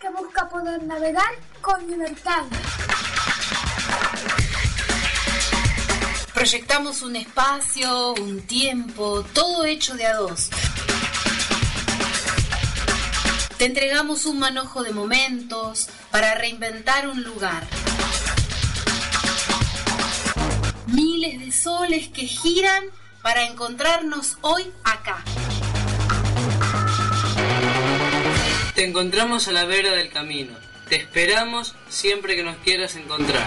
que busca poder navegar con libertad. Proyectamos un espacio, un tiempo, todo hecho de a dos. Te entregamos un manojo de momentos para reinventar un lugar. Miles de soles que giran para encontrarnos hoy acá. Te encontramos a la vera del camino. Te esperamos siempre que nos quieras encontrar.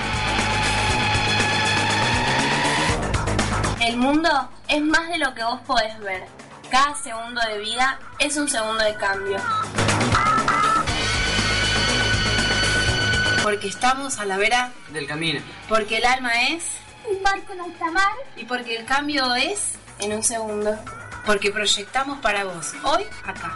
El mundo es más de lo que vos podés ver. Cada segundo de vida es un segundo de cambio. Porque estamos a la vera del camino. Porque el alma es un barco en alta mar. Y porque el cambio es en un segundo. Porque proyectamos para vos, hoy, acá.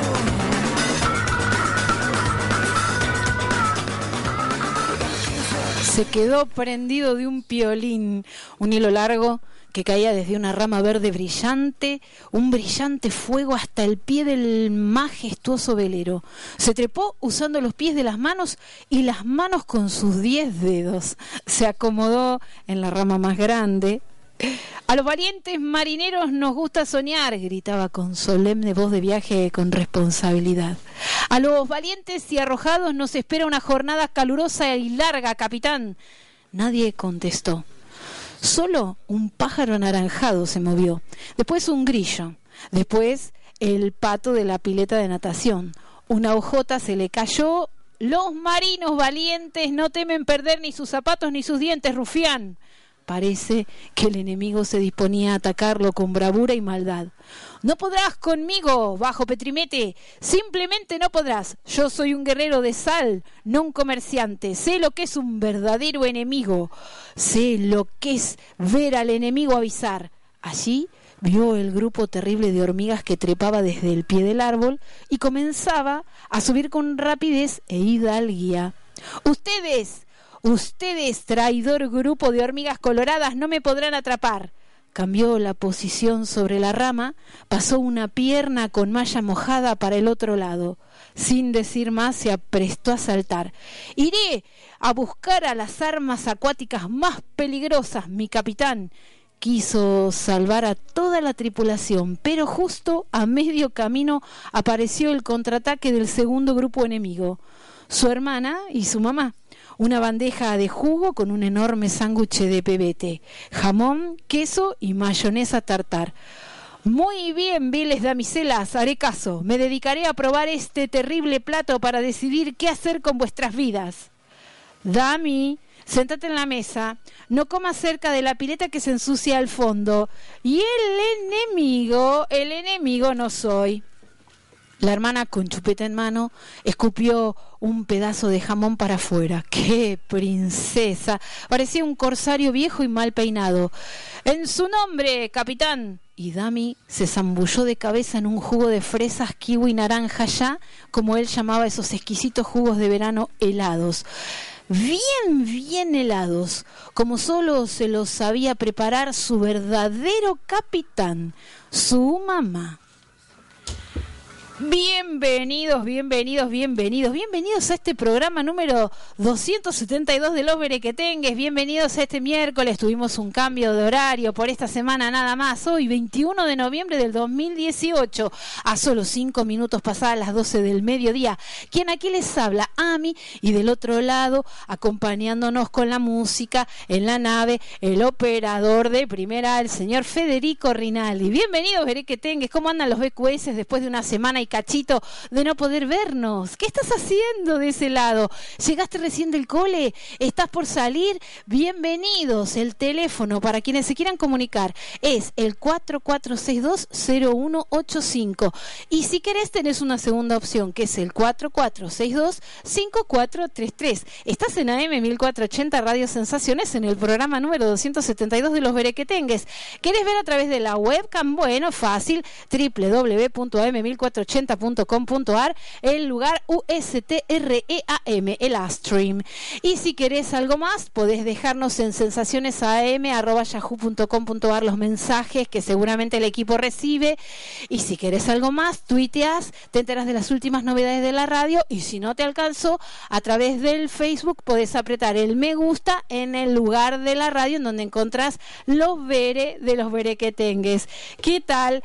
Se quedó prendido de un piolín, un hilo largo que caía desde una rama verde brillante, un brillante fuego hasta el pie del majestuoso velero. Se trepó usando los pies de las manos y las manos con sus diez dedos. Se acomodó en la rama más grande. A los valientes marineros nos gusta soñar, gritaba con solemne voz de viaje con responsabilidad. A los valientes y arrojados nos espera una jornada calurosa y larga, capitán. Nadie contestó. Solo un pájaro anaranjado se movió, después un grillo, después el pato de la pileta de natación. Una hojota se le cayó. Los marinos valientes no temen perder ni sus zapatos ni sus dientes, rufián. Parece que el enemigo se disponía a atacarlo con bravura y maldad. No podrás conmigo, bajo Petrimete. Simplemente no podrás. Yo soy un guerrero de sal, no un comerciante. Sé lo que es un verdadero enemigo. Sé lo que es ver al enemigo avisar. Allí vio el grupo terrible de hormigas que trepaba desde el pie del árbol y comenzaba a subir con rapidez e hidalguía. Ustedes, ustedes, traidor grupo de hormigas coloradas, no me podrán atrapar cambió la posición sobre la rama, pasó una pierna con malla mojada para el otro lado. Sin decir más, se aprestó a saltar. Iré a buscar a las armas acuáticas más peligrosas, mi capitán. Quiso salvar a toda la tripulación, pero justo a medio camino apareció el contraataque del segundo grupo enemigo, su hermana y su mamá una bandeja de jugo con un enorme sándwich de pebete, jamón, queso y mayonesa tartar. Muy bien, viles damiselas, haré caso. Me dedicaré a probar este terrible plato para decidir qué hacer con vuestras vidas. Dami, sentate en la mesa. No comas cerca de la pileta que se ensucia al fondo. Y el enemigo, el enemigo no soy. La hermana, con chupeta en mano, escupió un pedazo de jamón para afuera. ¡Qué princesa! Parecía un corsario viejo y mal peinado. En su nombre, capitán. Y Dami se zambulló de cabeza en un jugo de fresas, kiwi naranja ya, como él llamaba esos exquisitos jugos de verano helados. Bien, bien helados, como solo se los sabía preparar su verdadero capitán, su mamá. Bienvenidos, bienvenidos, bienvenidos, bienvenidos a este programa número 272 de Los Berequetengues. Bienvenidos a este miércoles. Tuvimos un cambio de horario por esta semana nada más. Hoy, 21 de noviembre del 2018, a solo 5 minutos pasadas las 12 del mediodía. Quien aquí les habla, Ami, y del otro lado, acompañándonos con la música en la nave, el operador de primera, el señor Federico Rinaldi. Bienvenidos, Berequetengues. ¿Cómo andan los BQS después de una semana y Cachito, de no poder vernos. ¿Qué estás haciendo de ese lado? ¿Llegaste recién del cole? ¿Estás por salir? Bienvenidos. El teléfono para quienes se quieran comunicar es el 44620185. Y si querés tenés una segunda opción que es el 44625433. Estás en AM 1480 Radio Sensaciones en el programa número 272 de los Berequetengues. ¿Querés ver a través de la webcam? Bueno, fácil, www.am1480.com.ar, el lugar USTREAM, el Astream. Y si querés algo más, podés dejarnos en sensacionesam.yahoo.com.ar los mensajes que seguramente el equipo recibe. Y si querés algo más, tuiteas, te enteras de las últimas novedades de la radio. Y si no te alcanzó, a través del Facebook podés apretar el me gusta en el lugar de la radio en donde encontrás los vere de los berequetengues. ¿Qué tal?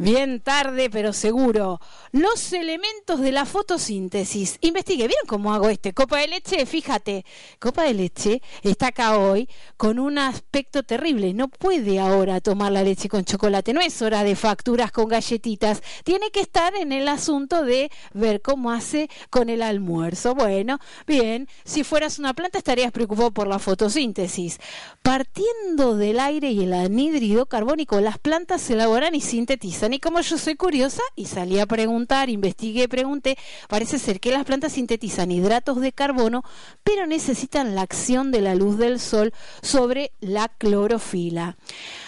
Bien tarde, pero seguro. Los elementos de la fotosíntesis. Investigue, ¿vieron cómo hago este? Copa de leche, fíjate. Copa de leche está acá hoy con un aspecto terrible. No puede ahora tomar la leche con chocolate. No es hora de facturas con galletitas. Tiene que estar en el asunto de ver cómo hace con el almuerzo. Bueno, bien. Si fueras una planta estarías preocupado por la fotosíntesis. Partiendo del aire y el anhídrido carbónico, las plantas se elaboran y sintetizan y como yo soy curiosa y salí a preguntar, investigué, pregunté, parece ser que las plantas sintetizan hidratos de carbono, pero necesitan la acción de la luz del sol sobre la clorofila.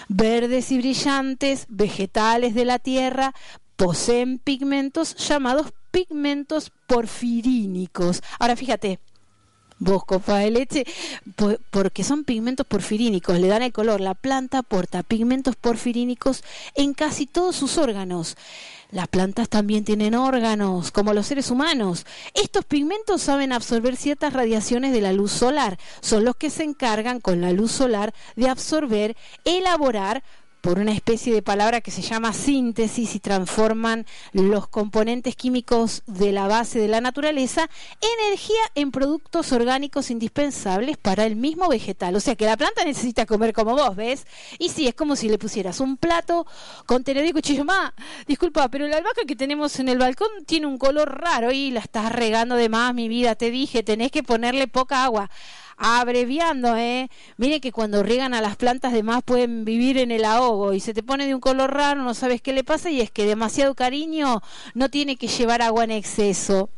Verdes y brillantes, vegetales de la tierra, poseen pigmentos llamados pigmentos porfirínicos. Ahora fíjate, vos copa de leche, porque son pigmentos porfirínicos, le dan el color. La planta aporta pigmentos porfirínicos en casi todos sus órganos. Las plantas también tienen órganos, como los seres humanos. Estos pigmentos saben absorber ciertas radiaciones de la luz solar. Son los que se encargan con la luz solar de absorber, elaborar, por una especie de palabra que se llama síntesis y transforman los componentes químicos de la base de la naturaleza, energía en productos orgánicos indispensables para el mismo vegetal. O sea que la planta necesita comer como vos, ¿ves? Y sí, es como si le pusieras un plato con tenedor y cuchillo. más. disculpa, pero la albahaca que tenemos en el balcón tiene un color raro y la estás regando de más, mi vida. Te dije, tenés que ponerle poca agua abreviando, ¿eh? Mire que cuando riegan a las plantas de más pueden vivir en el ahogo y se te pone de un color raro, no sabes qué le pasa y es que demasiado cariño no tiene que llevar agua en exceso.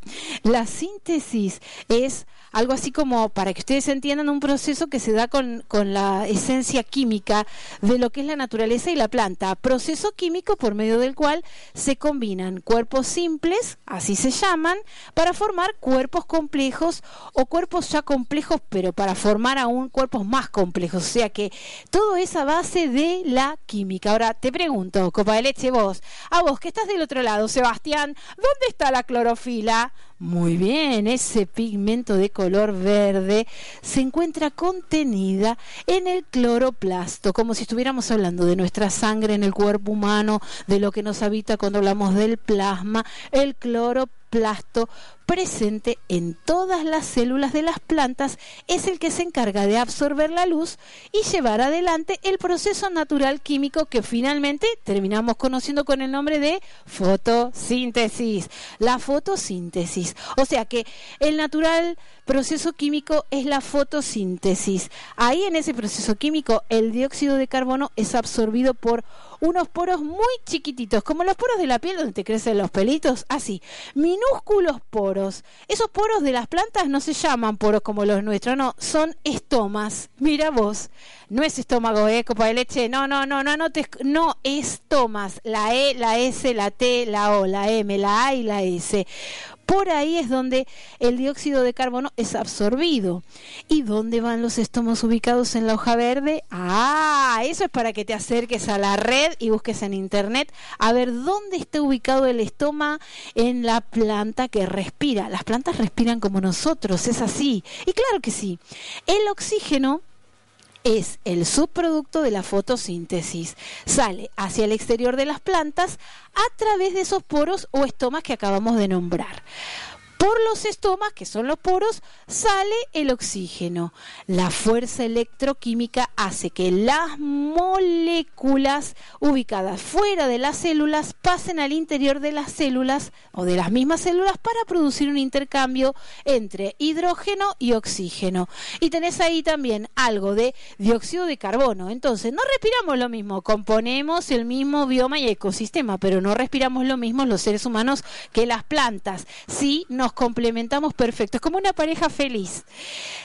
La síntesis es algo así como, para que ustedes entiendan, un proceso que se da con, con, la esencia química de lo que es la naturaleza y la planta. Proceso químico por medio del cual se combinan cuerpos simples, así se llaman, para formar cuerpos complejos o cuerpos ya complejos, pero para formar aún cuerpos más complejos. O sea que todo es a base de la química. Ahora te pregunto, copa de leche, vos, a vos que estás del otro lado, Sebastián, ¿dónde está la clorofila? Muy bien, ese pigmento de color verde se encuentra contenida en el cloroplasto, como si estuviéramos hablando de nuestra sangre en el cuerpo humano, de lo que nos habita cuando hablamos del plasma, el cloroplasto presente en todas las células de las plantas es el que se encarga de absorber la luz y llevar adelante el proceso natural químico que finalmente terminamos conociendo con el nombre de fotosíntesis. La fotosíntesis. O sea que el natural proceso químico es la fotosíntesis. Ahí en ese proceso químico el dióxido de carbono es absorbido por unos poros muy chiquititos, como los poros de la piel donde te crecen los pelitos, así, minúsculos poros. Esos poros de las plantas no se llaman poros como los nuestros, no, son estomas. Mira vos, no es estómago, ¿eh? Copa de leche, no, no, no, no, no, te, no, estomas, la E, la S, la T, la O, la M, la A y la S. Por ahí es donde el dióxido de carbono es absorbido. ¿Y dónde van los estomos ubicados en la hoja verde? Ah, eso es para que te acerques a la red y busques en internet a ver dónde está ubicado el estoma en la planta que respira. Las plantas respiran como nosotros, es así. Y claro que sí. El oxígeno es el subproducto de la fotosíntesis. Sale hacia el exterior de las plantas a través de esos poros o estomas que acabamos de nombrar. Por los estomas, que son los poros, sale el oxígeno. La fuerza electroquímica hace que las moléculas ubicadas fuera de las células pasen al interior de las células o de las mismas células para producir un intercambio entre hidrógeno y oxígeno. Y tenés ahí también algo de dióxido de carbono. Entonces, no respiramos lo mismo, componemos el mismo bioma y ecosistema, pero no respiramos lo mismo los seres humanos que las plantas. Sí, nos complementamos perfecto. Es como una pareja feliz.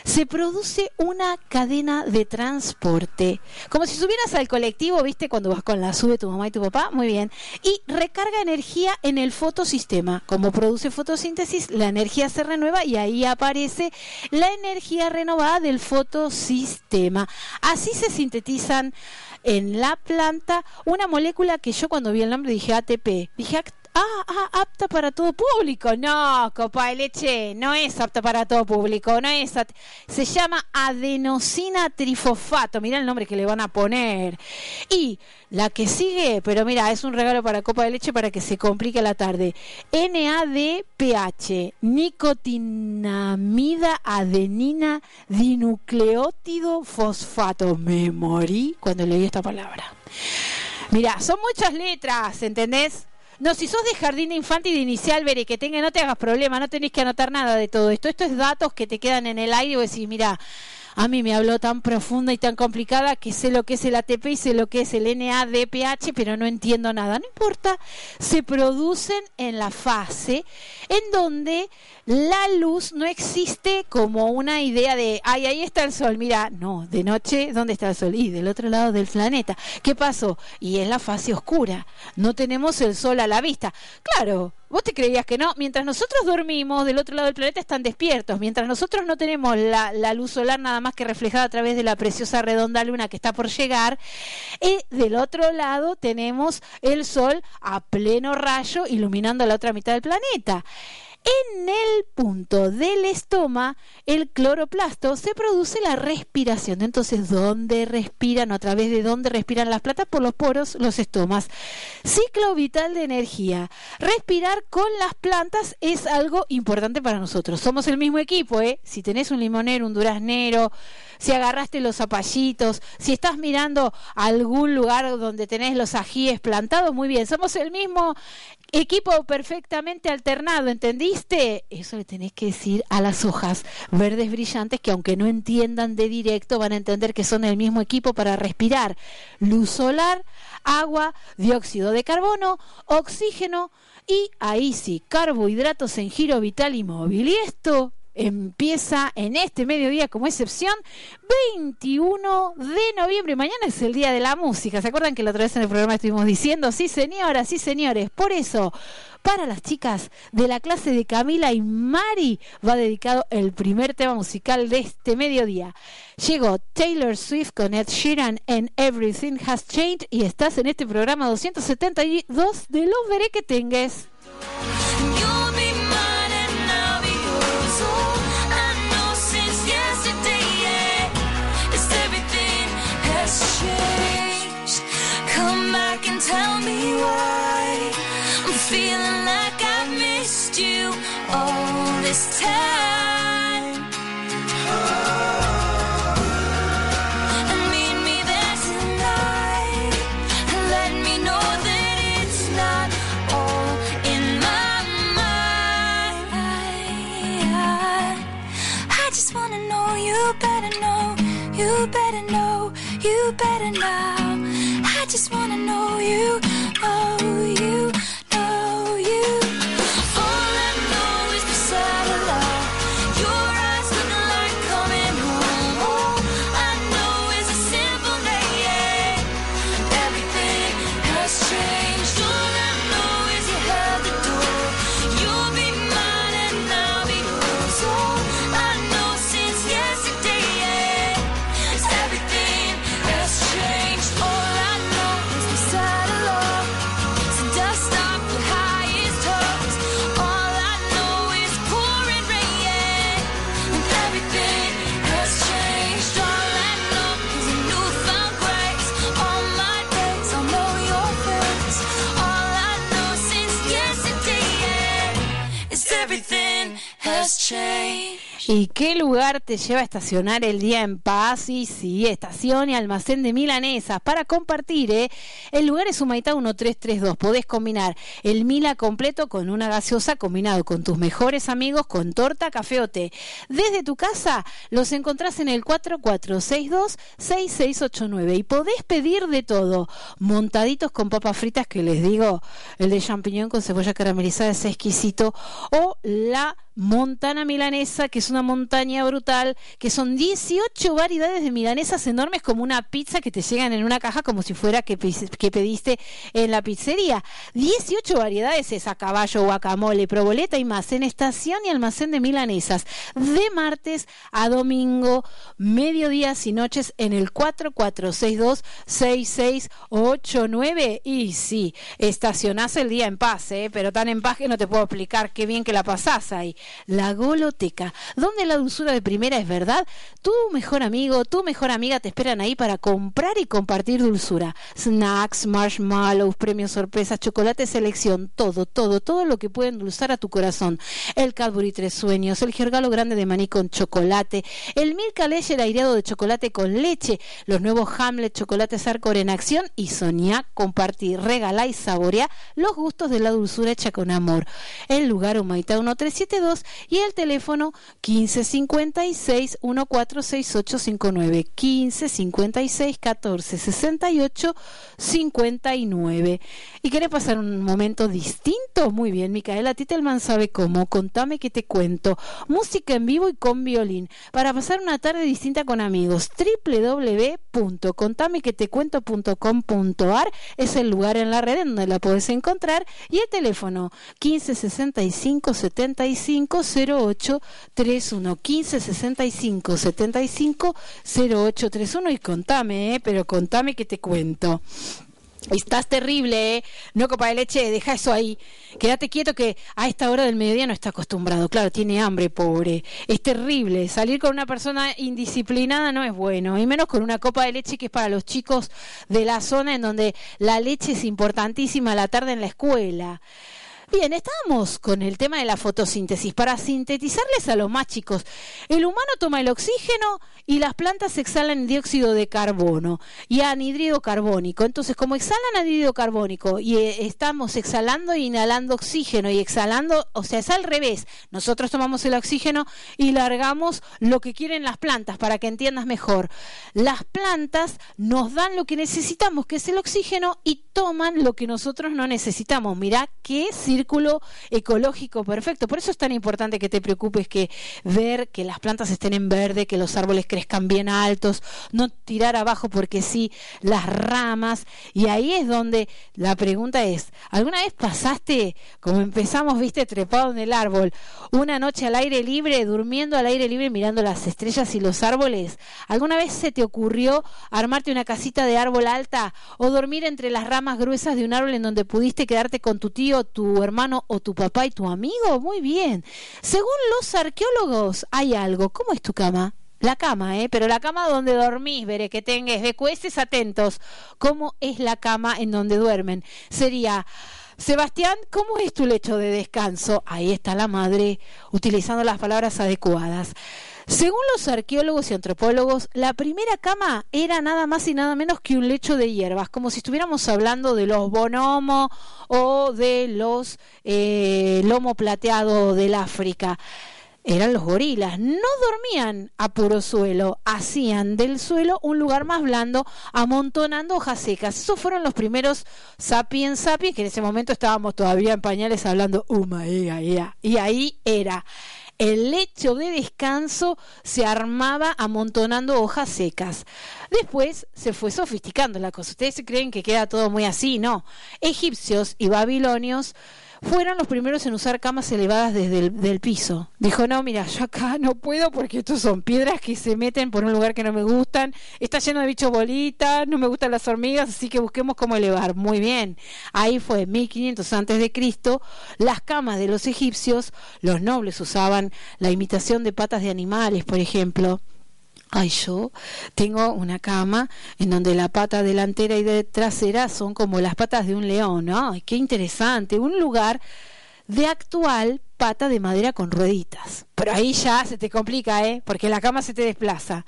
Se produce una cadena de transporte. Como si subieras al colectivo, ¿viste? Cuando vas con la sube tu mamá y tu papá. Muy bien. Y recarga energía en el fotosistema. Como produce fotosíntesis, la energía se renueva y ahí aparece la energía renovada del fotosistema. Así se sintetizan en la planta una molécula que yo cuando vi el nombre dije ATP. Dije ah, ah, apta para todo público. No, copa de leche, no es apta para todo público, no es. Se llama adenosina trifosfato, mira el nombre que le van a poner. Y la que sigue, pero mira, es un regalo para copa de leche para que se complique la tarde. NADPH, nicotinamida adenina dinucleótido fosfato. Me morí cuando leí esta palabra. Mira, son muchas letras, ¿entendés? No, si sos de jardín de infante y de inicial, veré que tenga, no te hagas problema, no tenés que anotar nada de todo esto. Esto es datos que te quedan en el aire y vos decís, mira, a mí me habló tan profunda y tan complicada que sé lo que es el ATP y sé lo que es el NADPH, pero no entiendo nada. No importa, se producen en la fase en donde la luz no existe como una idea de, ay, ahí está el sol, mira, no, de noche, ¿dónde está el sol? Y del otro lado del planeta. ¿Qué pasó? Y es la fase oscura, no tenemos el sol a la vista. Claro, Vos te creías que no. Mientras nosotros dormimos, del otro lado del planeta están despiertos. Mientras nosotros no tenemos la, luz solar nada más que reflejada a través de la preciosa redonda luna que está por llegar, y del otro lado tenemos el sol a pleno rayo iluminando la otra mitad del planeta. En el punto del estoma, el cloroplasto, se produce la respiración. Entonces, ¿dónde respiran? ¿A través de dónde respiran las plantas? Por los poros, los estomas. Ciclo vital de energía. Respirar con las plantas es algo importante para nosotros. Somos el mismo equipo, ¿eh? Si tenés un limonero, un duraznero, si agarraste los zapallitos, si estás mirando algún lugar donde tenés los ajíes plantados, muy bien. Somos el mismo equipo perfectamente alternado, ¿entendiste? Eso le tenés que decir a las hojas verdes brillantes que aunque no entiendan de directo van a entender que son el mismo equipo para respirar. Luz solar, agua, dióxido de carbono, oxígeno y ahí sí, carbohidratos en giro vital y móvil. Y esto empieza en este mediodía como excepción 21 de noviembre. Mañana es el Día de la Música. ¿Se acuerdan que la otra vez en el programa estuvimos diciendo? Sí, señoras, sí, señores. Por eso, para las chicas de la clase de Camila y Mari va dedicado el primer tema musical de este mediodía. Llegó Taylor Swift con Ed Sheeran en Everything Has Changed y estás en este programa 272 de Los Veré que Tengues. Tell me why I'm feeling like I missed you all this time. Meet me there tonight. Let me know that it's not all in my mind. I just wanna know you better know, you better know, you better know just wanna know you, te lleva a estacionar el día en paz? Y sí, estación y almacén de milanesas para compartir, ¿eh? El lugar es Humaitá 1332. Podés combinar el Mila completo con una gaseosa combinado con tus mejores amigos con torta, café o té. Desde tu casa los encontrás en el 4462-6689 y podés pedir de todo. Montaditos con papas fritas que les digo, el de champiñón con cebolla caramelizada es exquisito o la Montana Milanesa, que es una montaña brutal, que son 18 variedades de milanesas enormes como una pizza que te llegan en una caja como si fuera que, pediste en la pizzería. 18 variedades es a caballo, guacamole, proboleta y más en estación y almacén de milanesas de martes a domingo, mediodías y noches en el 4462-6689 y sí, estacionás el día en paz, ¿eh? pero tan en paz que no te puedo explicar qué bien que la pasás ahí. La Goloteca, donde la dulzura de primera es verdad, tu mejor amigo, tu mejor amiga te esperan ahí para comprar y compartir dulzura. Snacks, marshmallows, premios sorpresas, chocolate selección, todo, todo, todo lo que puede endulzar a tu corazón. El Cadbury Tres Sueños, el Gergalo Grande de maní con chocolate, el Milka Leche aireado de chocolate con leche, los nuevos Hamlet chocolates Arcor en acción y soñá, compartir, regalar y saborear los gustos de la dulzura hecha con amor. El lugar Humaitá 1372 y el teléfono 1556 146859 1556 1468 59 y querés pasar un momento distinto. Muy bien Micaela Titelman sabe cómo. Contame que te cuento. Música en vivo y con violín. Para pasar una tarde distinta con amigos www.contamequetecuento.com.ar es el lugar en la red en donde la puedes encontrar. Y el teléfono 1565 75 0831 15 65 75 0831 y contame, eh, pero contame que te cuento. Estás terrible, ¿eh? No copa de leche, deja eso ahí. Quédate quieto que a esta hora del mediodía no está acostumbrado. Claro, tiene hambre, pobre. Es terrible. Salir con una persona indisciplinada no es bueno. Y menos con una copa de leche que es para los chicos de la zona en donde la leche es importantísima a la tarde en la escuela. Bien, estamos con el tema de la fotosíntesis. Para sintetizarles a los más chicos, el humano toma el oxígeno y las plantas exhalan dióxido de carbono y anhídrido carbónico. Entonces, como exhalan anhídrido carbónico y eh, estamos exhalando e inhalando oxígeno y exhalando, o sea, es al revés. Nosotros tomamos el oxígeno y largamos lo que quieren las plantas, para que entiendas mejor. Las plantas nos dan lo que necesitamos, que es el oxígeno, y toman lo que nosotros no necesitamos. Mirá qué círculo ecológico perfecto. Por eso es tan importante que te preocupes que ver que las plantas estén en verde, que los árboles crezcan bien altos, no tirar abajo porque sí las ramas. Y ahí es donde la pregunta es, ¿alguna vez pasaste, como empezamos, viste, trepado en el árbol, una noche al aire libre, durmiendo al aire libre, mirando las estrellas y los árboles? ¿Alguna vez se te ocurrió armarte una casita de árbol alta o dormir entre las ramas gruesas de un árbol en donde pudiste quedarte con tu tío, tu hermano o tu papá y tu amigo? Muy bien. Según los arqueólogos, hay algo. ¿Cómo es tu cama? La cama, ¿eh? Pero la cama donde dormís, veré que tengas de atentos. ¿Cómo es la cama en donde duermen? Sería... Sebastián, ¿cómo es tu lecho de descanso? Ahí está la madre, utilizando las palabras adecuadas. Según los arqueólogos y antropólogos, la primera cama era nada más y nada menos que un lecho de hierbas, como si estuviéramos hablando de los bonomo o de los eh, lomo plateado del África eran los gorilas. No dormían a puro suelo, hacían del suelo un lugar más blando, amontonando hojas secas. Esos fueron los primeros sapiens sapiens, que en ese momento estábamos todavía en pañales hablando uma, y ahí era el lecho de descanso se armaba amontonando hojas secas. Después se fue sofisticando la cosa. Ustedes creen que queda todo muy así, no. Egipcios y babilonios fueron los primeros en usar camas elevadas desde el piso. Dijo, no, mira, yo acá no puedo porque estos son piedras que se meten por un lugar que no me gustan, está lleno de bichos bolitas, no me gustan las hormigas, así que busquemos cómo elevar. Muy bien, ahí fue 1500 antes de Cristo, las camas de los egipcios, los nobles usaban la imitación de patas de animales, por ejemplo, Ay, yo tengo una cama en donde la pata delantera y de trasera son como las patas de un león. Ay, qué interesante. Un lugar de actual pata de madera con rueditas. Pero ahí ya se te complica, ¿eh? Porque la cama se te desplaza.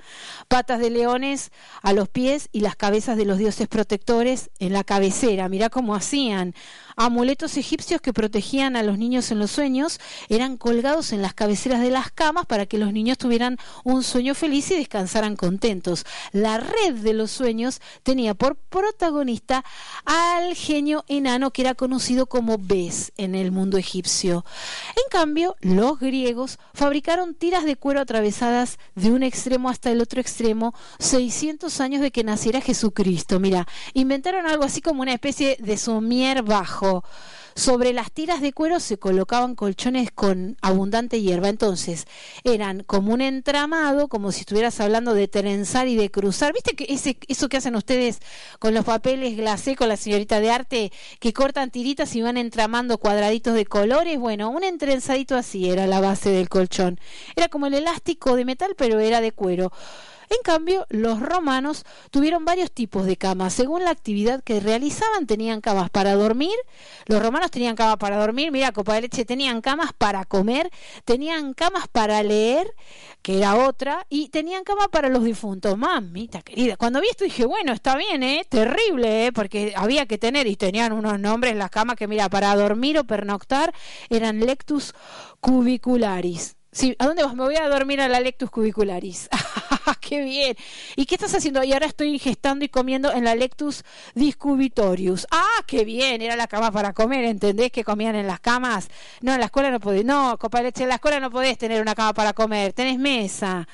Patas de leones a los pies y las cabezas de los dioses protectores en la cabecera. Mirá cómo hacían. Amuletos egipcios que protegían a los niños en los sueños eran colgados en las cabeceras de las camas para que los niños tuvieran un sueño feliz y descansaran contentos. La red de los sueños tenía por protagonista al genio enano que era conocido como Bes en el mundo egipcio. En cambio, los griegos fabricaron tiras de cuero atravesadas de un extremo hasta el otro extremo 600 años de que naciera Jesucristo. Mira, inventaron algo así como una especie de somier bajo sobre las tiras de cuero se colocaban colchones con abundante hierba. Entonces, eran como un entramado, como si estuvieras hablando de trenzar y de cruzar. ¿Viste que ese, eso que hacen ustedes con los papeles glacé con la señorita de arte, que cortan tiritas y van entramando cuadraditos de colores? Bueno, un entrenzadito así era la base del colchón. Era como el elástico de metal, pero era de cuero. En cambio, los romanos tuvieron varios tipos de camas. Según la actividad que realizaban, tenían camas para dormir. Los romanos tenían camas para dormir. Mira, copa de leche, tenían camas para comer. Tenían camas para leer, que era otra. Y tenían cama para los difuntos. Mamita querida. Cuando vi esto dije, bueno, está bien, ¿eh? Terrible, ¿eh? Porque había que tener, y tenían unos nombres las camas que, mira, para dormir o pernoctar eran lectus cubicularis. Sí, ¿a dónde vas? Me voy a dormir a la Lectus cubicularis. ¡Qué bien! ¿Y qué estás haciendo? Y ahora estoy ingestando y comiendo en la Lectus discubitorius. ¡Ah, qué bien! Era la cama para comer, ¿entendés? Que comían en las camas. No, en la escuela no podés. No, copa leche, en la escuela no podés tener una cama para comer. Tenés mesa.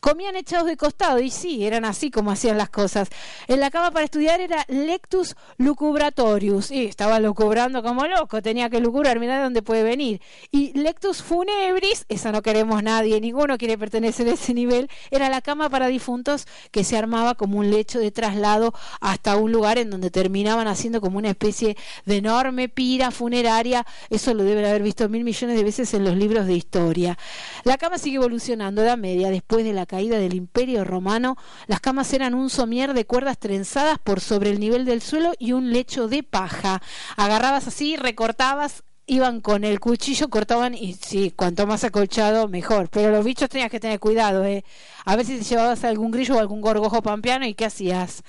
Comían echados de costado, y sí, eran así como hacían las cosas. En la cama para estudiar era lectus lucubratorius, y estaba lucubrando como loco, tenía que lucubrar, mirá de dónde puede venir. Y lectus funebris, esa no queremos nadie, ninguno quiere pertenecer a ese nivel, era la cama para difuntos que se armaba como un lecho de traslado hasta un lugar en donde terminaban haciendo como una especie de enorme pira funeraria, eso lo deben haber visto mil millones de veces en los libros de historia. La cama sigue evolucionando, edad media, después de la caída del Imperio Romano, las camas eran un somier de cuerdas trenzadas por sobre el nivel del suelo y un lecho de paja. Agarrabas así, recortabas, iban con el cuchillo, cortaban y sí, cuanto más acolchado, mejor. Pero los bichos tenías que tener cuidado, ¿eh? A ver si te llevabas algún grillo o algún gorgojo pampeano y qué hacías.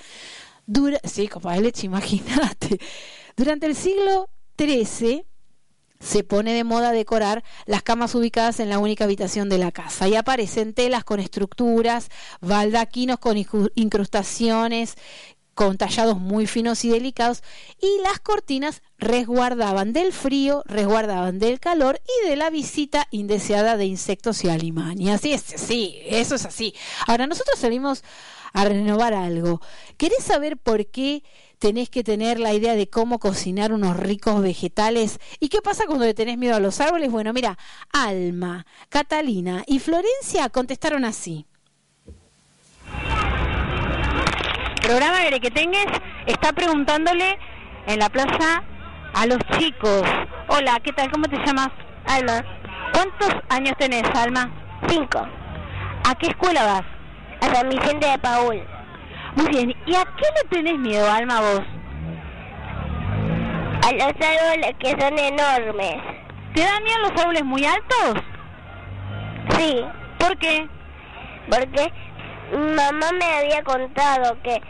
Dura... Sí, copa leche, imagínate. Durante el siglo XIII, se pone de moda decorar las camas ubicadas en la única habitación de la casa. Y aparecen telas con estructuras, baldaquinos con incrustaciones, con tallados muy finos y delicados, y las cortinas resguardaban del frío, resguardaban del calor y de la visita indeseada de insectos y alimañas. Y es sí, eso es así. Ahora, nosotros salimos a renovar algo. ¿Querés saber por qué tenés que tener la idea de cómo cocinar unos ricos vegetales. ¿Y qué pasa cuando le tenés miedo a los árboles? Bueno, mira, Alma, Catalina y Florencia contestaron así. Programa que tengas está preguntándole en la plaza a los chicos. Hola, ¿qué tal? ¿Cómo te llamas? Alma. ¿Cuántos años tenés, Alma? Cinco. ¿A qué escuela vas? A San Vicente de Paul. Muy bien, ¿y a qué le tenés miedo, Alma, vos? A los árboles que son enormes. ¿Te dan miedo los árboles muy altos? Sí. ¿Por qué? Porque mamá me había contado que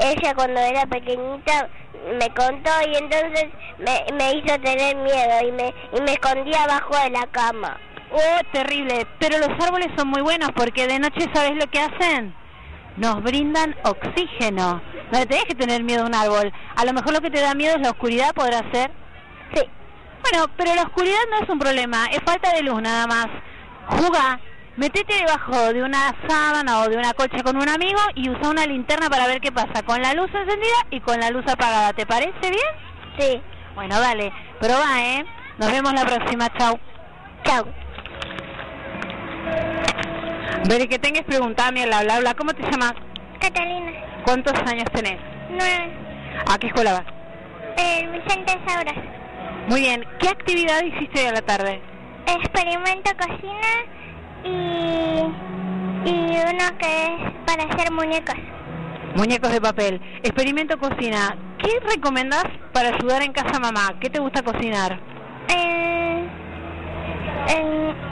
ella cuando era pequeñita me contó y entonces me, me hizo tener miedo y me, y me escondía abajo de la cama. Oh, terrible. Pero los árboles son muy buenos porque de noche sabes lo que hacen nos brindan oxígeno. No le tenés que tener miedo a un árbol. A lo mejor lo que te da miedo es la oscuridad, ¿podrá ser? Sí. Bueno, pero la oscuridad no es un problema, es falta de luz nada más. Juga, metete debajo de una sábana o de una coche con un amigo y usa una linterna para ver qué pasa con la luz encendida y con la luz apagada. ¿Te parece bien? Sí. Bueno, dale, va, ¿eh? Nos vemos la próxima, chau. Chau. Ver, que tengas preguntarme, bla, bla, bla. ¿Cómo te llamas? Catalina. ¿Cuántos años tenés? Nueve. ¿A qué escuela vas? El Vicente Sauras. Muy bien. ¿Qué actividad hiciste hoy a la tarde? Experimento cocina y, y uno que es para hacer muñecos. Muñecos de papel. Experimento cocina. ¿Qué recomendás para ayudar en casa mamá? ¿Qué te gusta cocinar? Eh,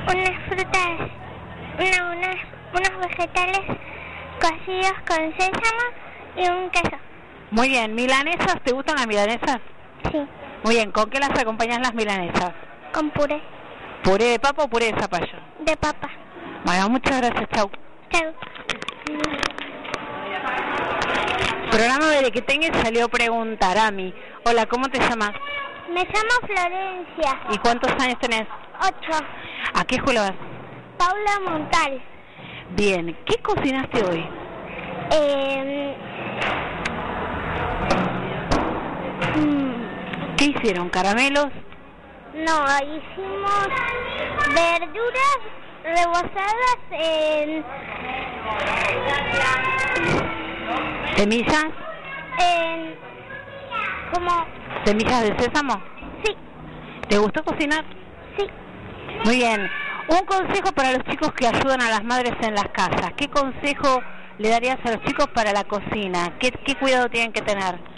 unas frutas, unos vegetales cocidos con sésamo y un queso. Muy bien, ¿milanesas? ¿Te gustan las milanesas? Sí. Muy bien, ¿con qué las acompañas las milanesas? Con puré. ¿Puré de papa o puré de zapallo? De papa. Bueno, muchas gracias, chau. Chau. Programa de que tenga salió preguntar a mí. Hola, ¿cómo te llamas? Me llamo Florencia. ¿Y cuántos años tenés? Ocho. ¿A qué escuela vas? Paula Montal. Bien, ¿qué cocinaste hoy? Eh, ¿Qué hicieron? ¿Caramelos? No, hicimos verduras rebozadas en... ¿Semillas? En... como... ¿Semillas de sésamo? Sí. ¿Te gustó cocinar? Sí. Muy bien. Un consejo para los chicos que ayudan a las madres en las casas. ¿Qué consejo le darías a los chicos para la cocina? ¿Qué, qué cuidado tienen que tener?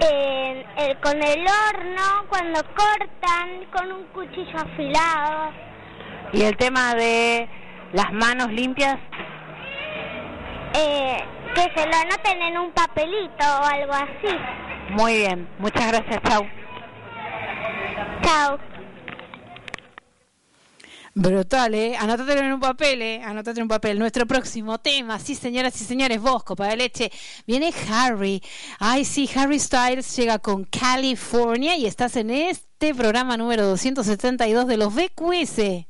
el, con el horno, cuando cortan con un cuchillo afilado. ¿Y el tema de las manos limpias? Eh, que se lo anoten en un papelito o algo así. Muy bien, muchas gracias, chao. Chao. Brutal, ¿eh? Anótatelo en un papel, ¿eh? Anótate en un papel. Nuestro próximo tema, sí, señoras y señores, vos, copa de leche. Viene Harry. Ay, sí, Harry Styles llega con California y estás en este programa número 272 de los BQS.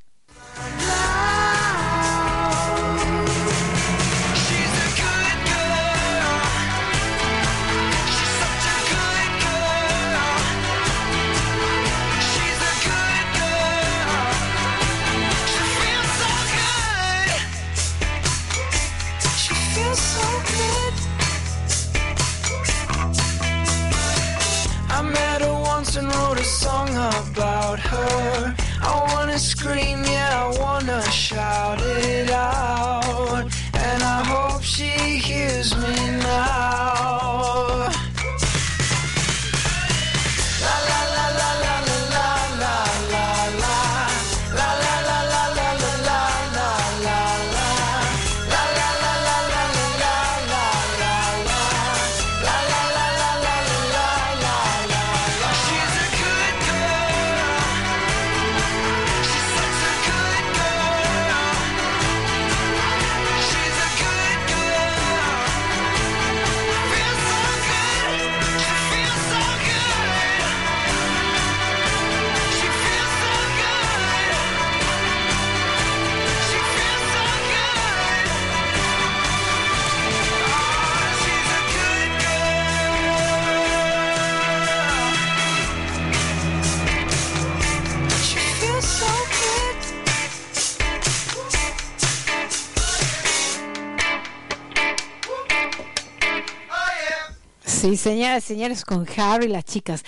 Sí, señoras y señores, con Harry las chicas.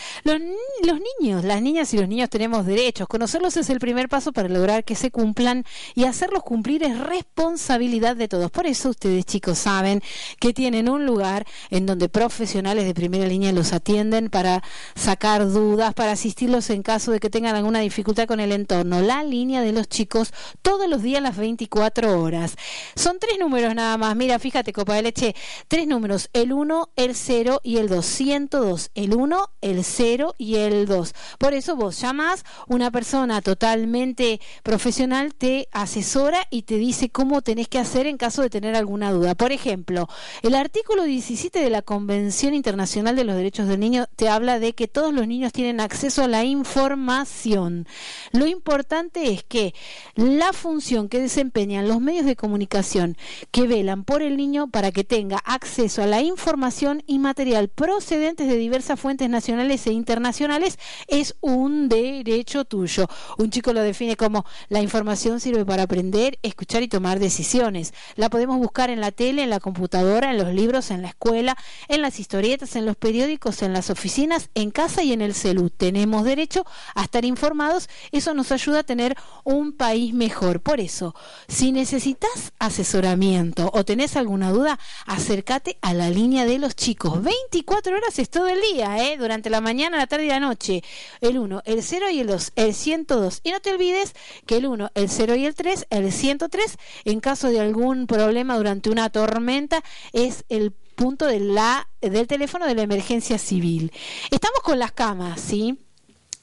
Los, niños, las niñas y los niños tenemos derechos. Conocerlos es el primer paso para lograr que se cumplan y hacerlos cumplir es responsabilidad de todos. Por eso ustedes, chicos, saben que tienen un lugar en donde profesionales de primera línea los atienden para sacar dudas, para asistirlos en caso de que tengan alguna dificultad con el entorno. La línea de los chicos todos los días las 24 horas. Son tres números nada más. Mira, fíjate, copa de leche, tres números, el 1, el 0 y el 202, el 1, el 0 y el 2. Por eso vos llamas, una persona totalmente profesional te asesora y te dice cómo tenés que hacer en caso de tener alguna duda. Por ejemplo, el artículo 17 de la Convención Internacional de los Derechos del Niño te habla de que todos los niños tienen acceso a la información. Lo importante es que la función que desempeñan los medios de comunicación que velan por el niño para que tenga acceso a la información y material procedentes de diversas fuentes nacionales e internacionales es un derecho tuyo. Un chico lo define como la información sirve para aprender, escuchar y tomar decisiones. La podemos buscar en la tele, en la computadora, en los libros, en la escuela, en las historietas, en los periódicos, en las oficinas, en casa y en el celu. Tenemos derecho a estar informados. Eso nos ayuda a tener un país mejor. Por eso, si necesitas asesoramiento o tenés alguna duda, acércate a la línea de los chicos. 24 horas es todo el día, ¿eh? durante la mañana, la tarde y la noche. Noche. El 1, el 0 y el 2, el 102. Y no te olvides que el 1, el 0 y el 3, el 103, en caso de algún problema durante una tormenta, es el punto de la, del teléfono de la emergencia civil. Estamos con las camas, ¿sí?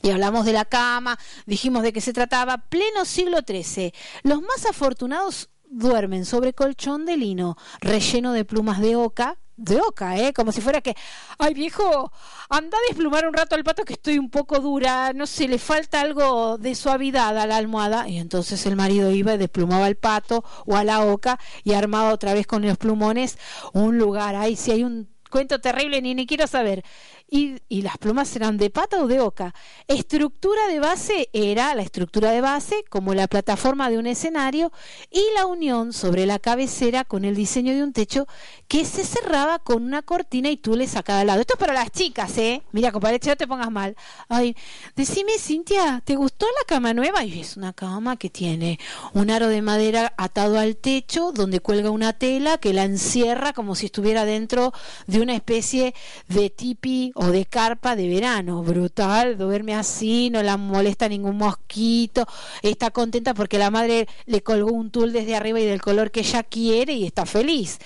Y hablamos de la cama, dijimos de qué se trataba, pleno siglo XIII. Los más afortunados duermen sobre colchón de lino relleno de plumas de oca, de oca, ¿eh? Como si fuera que, ay viejo, anda a desplumar un rato al pato que estoy un poco dura, no sé, le falta algo de suavidad a la almohada. Y entonces el marido iba y desplumaba al pato o a la oca y armaba otra vez con los plumones un lugar. Ay, si hay un cuento terrible, ni ni quiero saber y, las plumas eran de pata o de oca. Estructura de base era la estructura de base como la plataforma de un escenario y la unión sobre la cabecera con el diseño de un techo que se cerraba con una cortina y tú le sacabas al lado. Esto es para las chicas, ¿eh? Mira, compadre, no te pongas mal. Ay, decime, Cintia, ¿te gustó la cama nueva? Y es una cama que tiene un aro de madera atado al techo donde cuelga una tela que la encierra como si estuviera dentro de una especie de tipi o de carpa de verano, brutal, duerme así, no la molesta ningún mosquito, está contenta porque la madre le colgó un tul desde arriba y del color que ella quiere y está feliz.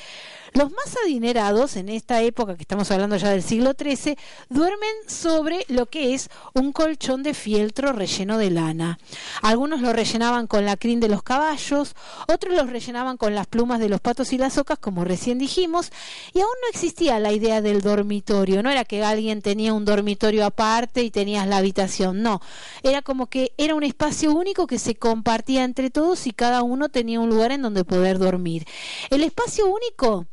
Los más adinerados en esta época, que estamos hablando ya del siglo XIII, duermen sobre lo que es un colchón de fieltro relleno de lana. Algunos lo rellenaban con la crin de los caballos, otros los rellenaban con las plumas de los patos y las ocas, como recién dijimos, y aún no existía la idea del dormitorio, no era que alguien tenía un dormitorio aparte y tenías la habitación, no, era como que era un espacio único que se compartía entre todos y cada uno tenía un lugar en donde poder dormir. El espacio único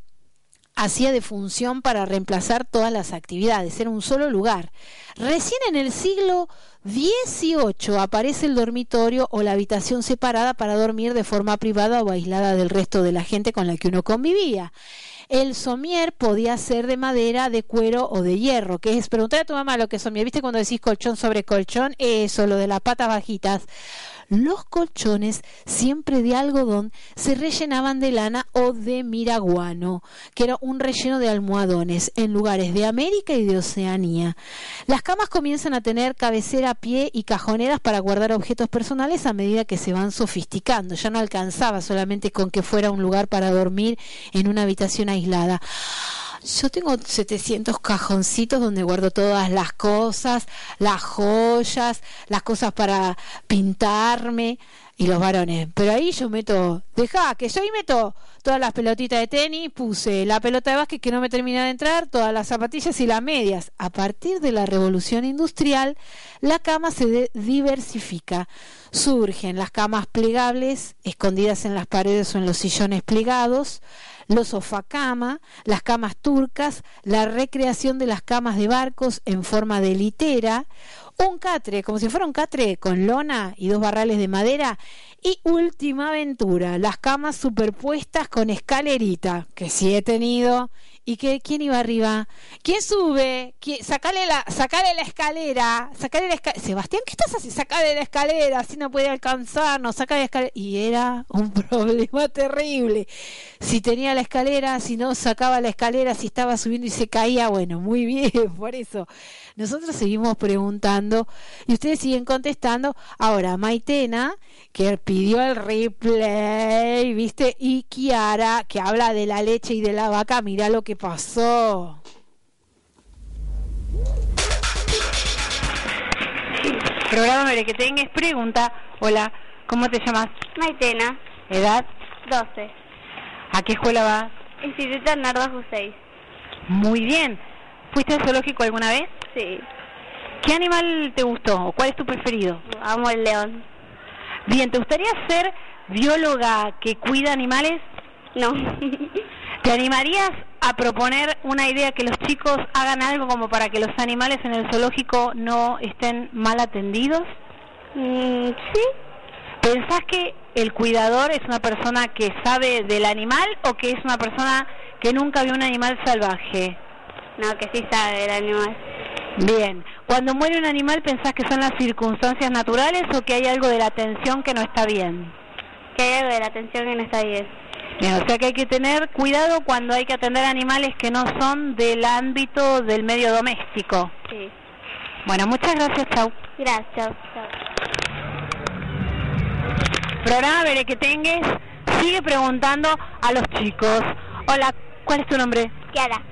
hacía de función para reemplazar todas las actividades, era un solo lugar. Recién en el siglo XVIII aparece el dormitorio o la habitación separada para dormir de forma privada o aislada del resto de la gente con la que uno convivía. El somier podía ser de madera, de cuero o de hierro, que es preguntar a tu mamá lo que es somier. ¿Viste cuando decís colchón sobre colchón? Eso, lo de las patas bajitas los colchones, siempre de algodón, se rellenaban de lana o de miraguano, que era un relleno de almohadones en lugares de América y de Oceanía. Las camas comienzan a tener cabecera, pie y cajoneras para guardar objetos personales a medida que se van sofisticando. Ya no alcanzaba solamente con que fuera un lugar para dormir en una habitación aislada. Yo tengo 700 cajoncitos donde guardo todas las cosas, las joyas, las cosas para pintarme y los varones. Pero ahí yo meto, deja que yo ahí meto todas las pelotitas de tenis, puse la pelota de básquet que no me termina de entrar, todas las zapatillas y las medias. A partir de la revolución industrial, la cama se diversifica. Surgen las camas plegables, escondidas en las paredes o en los sillones plegados, los sofacama, las camas turcas, la recreación de las camas de barcos en forma de litera, un catre, como si fuera un catre con lona y dos barrales de madera, y última aventura, las camas superpuestas con escalerita, que sí he tenido ¿Y qué, quién iba arriba? ¿Quién sube? ¿Quién? Sacale, la, sacale la escalera. Sacale la escalera. Sebastián, ¿qué estás haciendo? Sacale la escalera. Si no puede alcanzarnos, sacale la escalera. Y era un problema terrible. Si tenía la escalera, si no sacaba la escalera, si estaba subiendo y se caía, bueno, muy bien. Por eso nosotros seguimos preguntando y ustedes siguen contestando. Ahora, Maitena, que pidió el replay, ¿viste? Y Kiara, que habla de la leche y de la vaca, mira lo que pasó. Programa que tengas pregunta. Hola, ¿cómo te llamas? Maitena. ¿Edad? 12. ¿A qué escuela vas? Instituto Nardo Jusseis. Muy bien. ¿Fuiste al zoológico alguna vez? Sí. ¿Qué animal te gustó? ¿Cuál es tu preferido? Amo el león. Bien, ¿te gustaría ser bióloga que cuida animales? No. ¿Te animarías a proponer una idea que los chicos hagan algo como para que los animales en el zoológico no estén mal atendidos? Mm, sí. ¿Pensás que el cuidador es una persona que sabe del animal o que es una persona que nunca vio un animal salvaje? No, que sí sabe del animal. Bien. Cuando muere un animal, ¿pensás que son las circunstancias naturales o que hay algo de la atención que no está bien? Que hay algo de la atención que no está bien. Bien, o sea que hay que tener cuidado cuando hay que atender animales que no son del ámbito del medio doméstico. Sí. Bueno, muchas gracias, chau. Gracias. Programa Veré que tengas sigue preguntando a los chicos. Hola, ¿cuál es tu nombre? Kiara.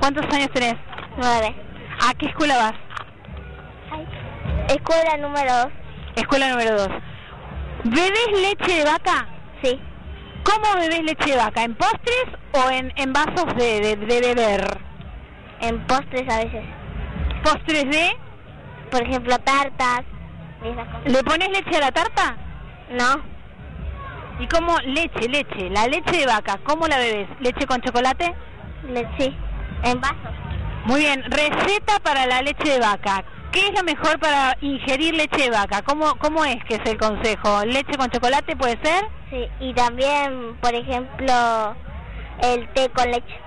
¿Cuántos años tenés? Nueve. ¿A qué escuela vas? Escuela número dos. Escuela número dos. ¿Bebes leche de vaca? Sí. ¿Cómo bebes leche de vaca? ¿En postres o en, en vasos de, de, de beber? En postres a veces. ¿Postres de? Por ejemplo, tartas. y esas cosas. ¿Le pones leche a la tarta? No. ¿Y cómo? Leche, leche. La leche de vaca, ¿cómo la bebes? ¿Leche con chocolate? Le- sí. En vasos. Muy bien. Receta para la leche de vaca. ¿Qué es lo mejor para ingerir leche de vaca? ¿Cómo, cómo es que es el consejo? ¿Leche con chocolate puede ser? Sí. Y también, por ejemplo, el té con leche.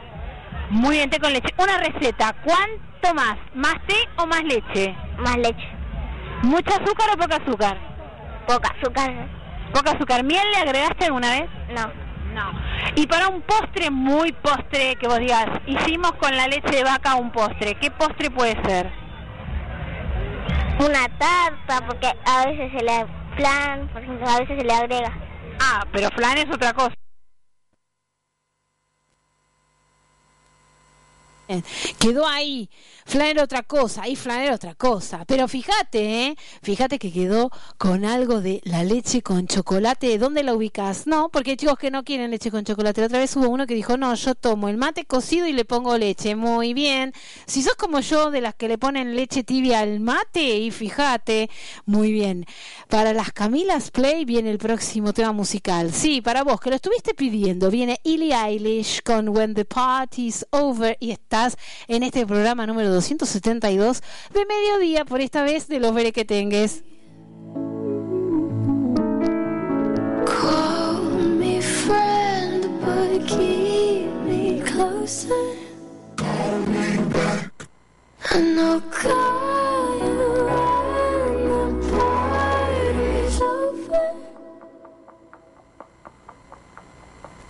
Muy bien, té con leche. Una receta. ¿Cuánto más? ¿Más té o más leche? Más leche. ¿Mucho azúcar o poca azúcar? Poca azúcar. Poca azúcar. ¿Miel le agregaste alguna vez? No. No. Y para un postre muy postre que vos digas, hicimos con la leche de vaca un postre. ¿Qué postre puede ser? Una tarta, porque a veces se le plan, por ejemplo, a veces se le agrega. Ah, pero flan es otra cosa. Quedó ahí. Flan era otra cosa, ahí flan era otra cosa. Pero fíjate, ¿eh? Fíjate que quedó con algo de la leche con chocolate. ¿Dónde la ubicas? No, porque hay chicos que no quieren leche con chocolate. La otra vez hubo uno que dijo, no, yo tomo el mate cocido y le pongo leche. Muy bien. Si sos como yo, de las que le ponen leche tibia al mate, y fíjate, muy bien. Para las Camilas Play viene el próximo tema musical. Sí, para vos, que lo estuviste pidiendo, viene Illy Eilish con When the Party's Over y estás en este programa número 272 de mediodía, por esta vez de los Berequetengues. And.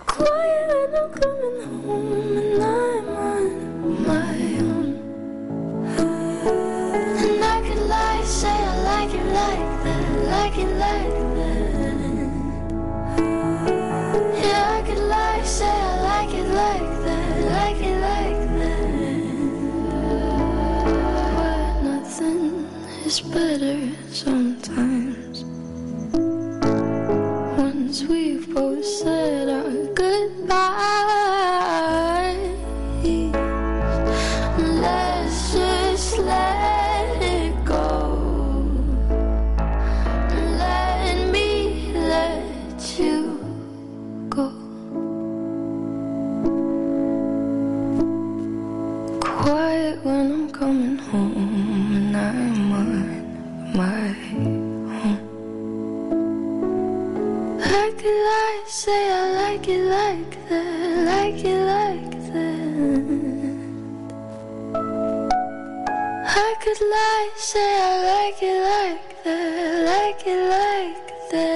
Quiet when I'm coming home and like that, like it like that. Yeah, I could say I like it like that, like it like that. But nothing is better sometimes. Once we've both said our goodbyes, say I like it like that, like it like that. I could lie, say I like it like that, like it like that.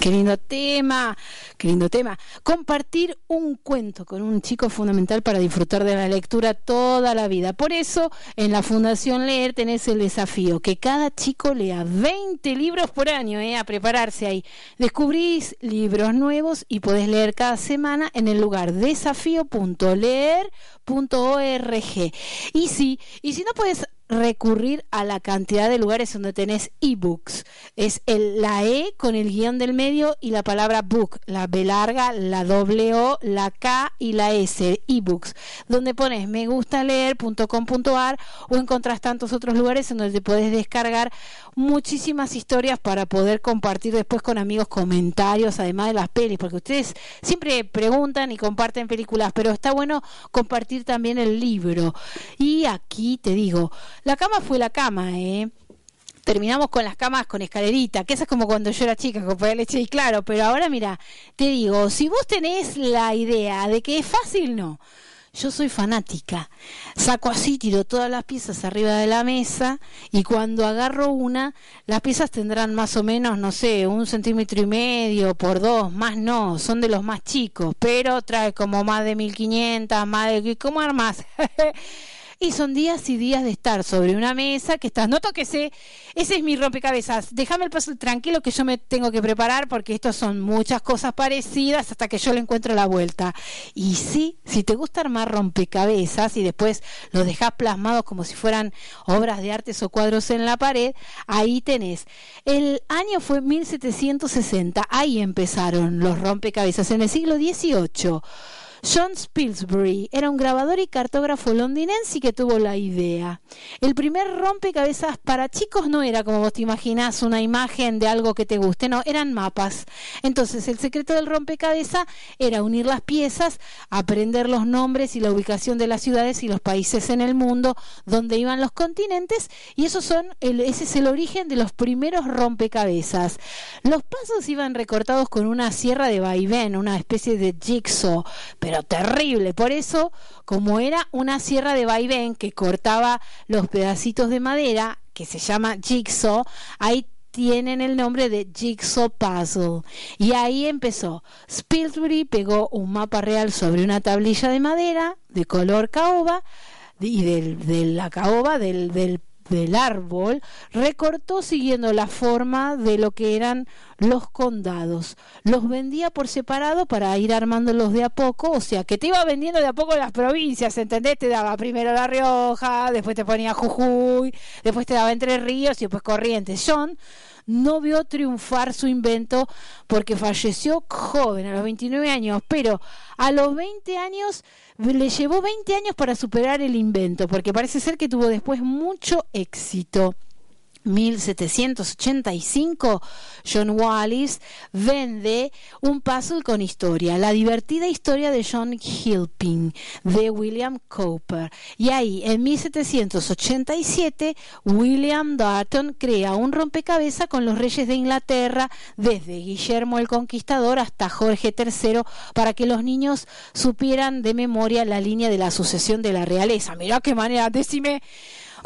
Qué lindo tema, qué lindo tema. Compartir un cuento con un chico es fundamental para disfrutar de la lectura toda la vida. Por eso, en la Fundación Leer tenés el desafío, que cada chico lea 20 libros por año, ¿eh? a prepararse ahí. Descubrís libros nuevos y podés leer cada semana en el lugar desafío.leer.org. Y sí, y si no puedes recurrir a la cantidad de lugares donde tenés ebooks. Es el, la E con el guion del medio y la palabra book, la B larga, la doble O, la K y la S, ebooks, donde pones me gusta leer.com.ar o encontrás tantos otros lugares en donde te puedes descargar muchísimas historias para poder compartir después con amigos comentarios, además de las pelis, porque ustedes siempre preguntan y comparten películas, pero está bueno compartir también el libro. Y aquí te digo, la cama fue la cama, ¿eh? Terminamos con las camas con escalerita, que esa es como cuando yo era chica, con poder leche y claro, pero ahora mira, te digo, si vos tenés la idea de que es fácil, no. yo soy fanática. Saco así, tiro todas las piezas arriba de la mesa y cuando agarro una, las piezas tendrán más o menos, no sé, un centímetro y medio por dos, más no, son de los más chicos, pero trae como más de 1500, más de... ¿Cómo armas? y son días y días de estar sobre una mesa que estás, no ese, ese es mi rompecabezas, déjame el paso tranquilo que yo me tengo que preparar porque estos son muchas cosas parecidas hasta que yo le encuentro la vuelta. Y sí, si te gusta armar rompecabezas y después los dejas plasmados como si fueran obras de artes o cuadros en la pared, ahí tenés. El año fue 1760, ahí empezaron los rompecabezas en el siglo XVIII. John Spilsbury era un grabador y cartógrafo londinense que tuvo la idea. El primer rompecabezas para chicos no era como vos te imaginás una imagen de algo que te guste, no, eran mapas. Entonces el secreto del rompecabezas era unir las piezas, aprender los nombres y la ubicación de las ciudades y los países en el mundo, donde iban los continentes, y esos son ese es el origen de los primeros rompecabezas. Los pasos iban recortados con una sierra de vaivén, una especie de jigsaw, pero terrible. Por eso, como era una sierra de vaivén que cortaba los pedacitos de madera, que se llama jigsaw, ahí tienen el nombre de Jigsaw Puzzle. Y ahí empezó. Spilsbury pegó un mapa real sobre una tablilla de madera de color caoba y de la caoba del, del del árbol, recortó siguiendo la forma de lo que eran los condados. Los vendía por separado para ir armándolos de a poco, o sea, que te iba vendiendo de a poco las provincias, ¿entendés? Te daba primero La Rioja, después te ponía Jujuy, después te daba Entre Ríos y después Corrientes. John no vio triunfar su invento porque falleció joven, a los 29 años, pero a los 20 años le llevó 20 años para superar el invento, porque parece ser que tuvo después mucho éxito. 1785, John Wallis vende un puzzle con historia, la divertida historia de John Hilpin de William Cooper. Y ahí, en 1787, William Darton crea un rompecabezas con los reyes de Inglaterra, desde Guillermo el Conquistador hasta Jorge III, para que los niños supieran de memoria la línea de la sucesión de la realeza. Mirá qué manera, decime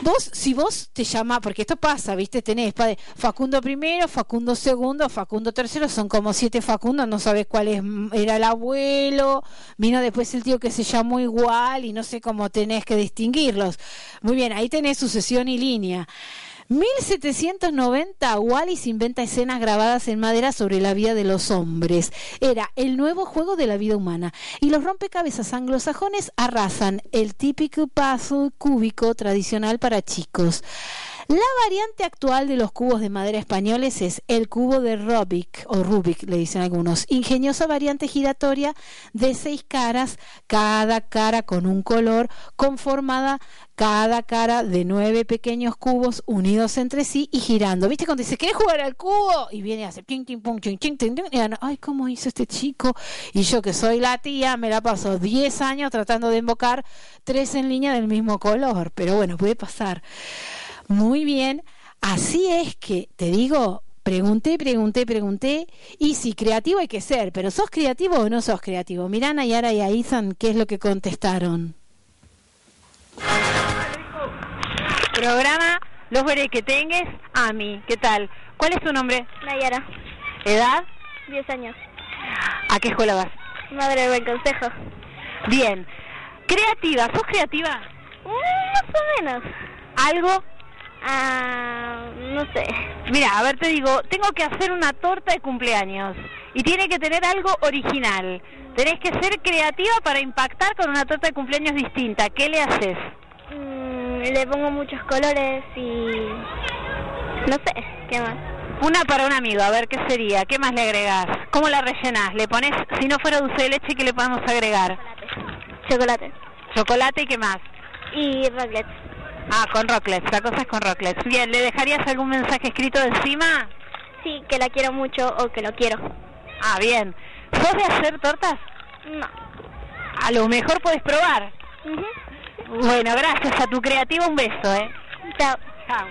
Vos, si vos te llamas, porque esto pasa, ¿viste? Tenés Facundo primero, Facundo segundo, Facundo tercero, son como siete Facundos, no sabes cuál es, era el abuelo, vino después el tío que se llamó igual y no sé cómo tenés que distinguirlos. Muy bien, ahí tenés sucesión y línea. 1790, Wallis inventa escenas grabadas en madera sobre la vida de los hombres. Era el nuevo juego de la vida humana. Y los rompecabezas anglosajones arrasan el típico puzzle cúbico tradicional para chicos. La variante actual de los cubos de madera españoles es el cubo de Rubik, o Rubik le dicen algunos, ingeniosa variante giratoria de seis caras, cada cara con un color, conformada cada cara de nueve pequeños cubos unidos entre sí y girando. ¿Viste cuando dice, ¿querés jugar al cubo? Y viene a hacer ping, ping, pong, ching, ching, ching, y ay, ¿cómo hizo este chico? Y yo que soy la tía, me la paso 10 años tratando de invocar tres en línea del mismo color. Pero bueno, puede pasar. Muy bien, así es que te digo, pregunté, pregunté, pregunté, y si creativo hay que ser, pero ¿sos creativo o no sos creativo? Mirá Nayara y a Ethan qué es lo que contestaron. Programa Los veré que tengas a mí. ¿Qué tal? ¿Cuál es tu nombre? Nayara. ¿Edad? Diez años. ¿A qué escuela vas? Madre buen consejo. Bien. ¿Creativa? ¿Sos creativa? Mm, más o menos. ¿Algo? Ah, no sé. Mira, a ver, te digo, tengo que hacer una torta de cumpleaños y tiene que tener algo original. Tenés que ser creativa para impactar con una torta de cumpleaños distinta. ¿Qué le haces? Mm, le pongo muchos colores y... no sé, ¿qué más? Una para un amigo, a ver qué sería, ¿qué más le agregás? ¿Cómo la rellenás? ¿Le pones, si no fuera dulce de leche, qué le podemos agregar? Chocolate. Chocolate y qué más? Y raclette. Ah, con Rocklets, la cosa es con Rocklets. Bien, ¿le dejarías algún mensaje escrito encima? Sí, que la quiero mucho o que lo quiero. Ah, bien. ¿Sos de hacer tortas? No. A lo mejor puedes probar. Bueno, gracias a tu creativo, un beso, ¿eh? Chao. Chao.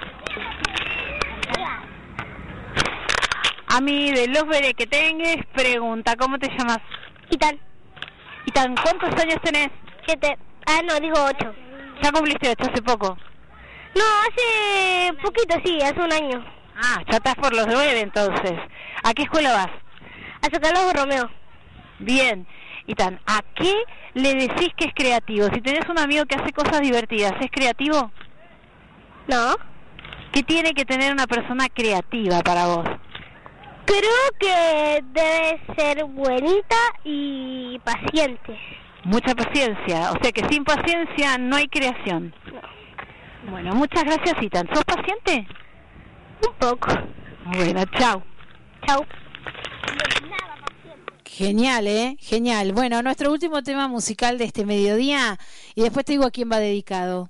A mí, de los veré que tengas, pregunta, ¿cómo te llamas? ¿Y tal? ¿Y tan cuántos años tenés? Siete. Ah, no, digo ocho. ¿Ya cumpliste ocho hace poco? No, hace poquito, sí, hace un año. Ah, ya estás por los nueve entonces. ¿A qué escuela vas? A Carlos Romeo. Bien. Y tan, ¿a qué le decís que es creativo? Si tenés un amigo que hace cosas divertidas, ¿es creativo? No. ¿Qué tiene que tener una persona creativa para vos? Creo que debe ser buenita y paciente. Mucha paciencia, o sea que sin paciencia no hay creación. Bueno, muchas gracias, Itan. ¿Sos paciente? Un poco. Bueno, chao. Chao. Genial, ¿eh? Genial. Bueno, nuestro último tema musical de este mediodía y después te digo a quién va dedicado.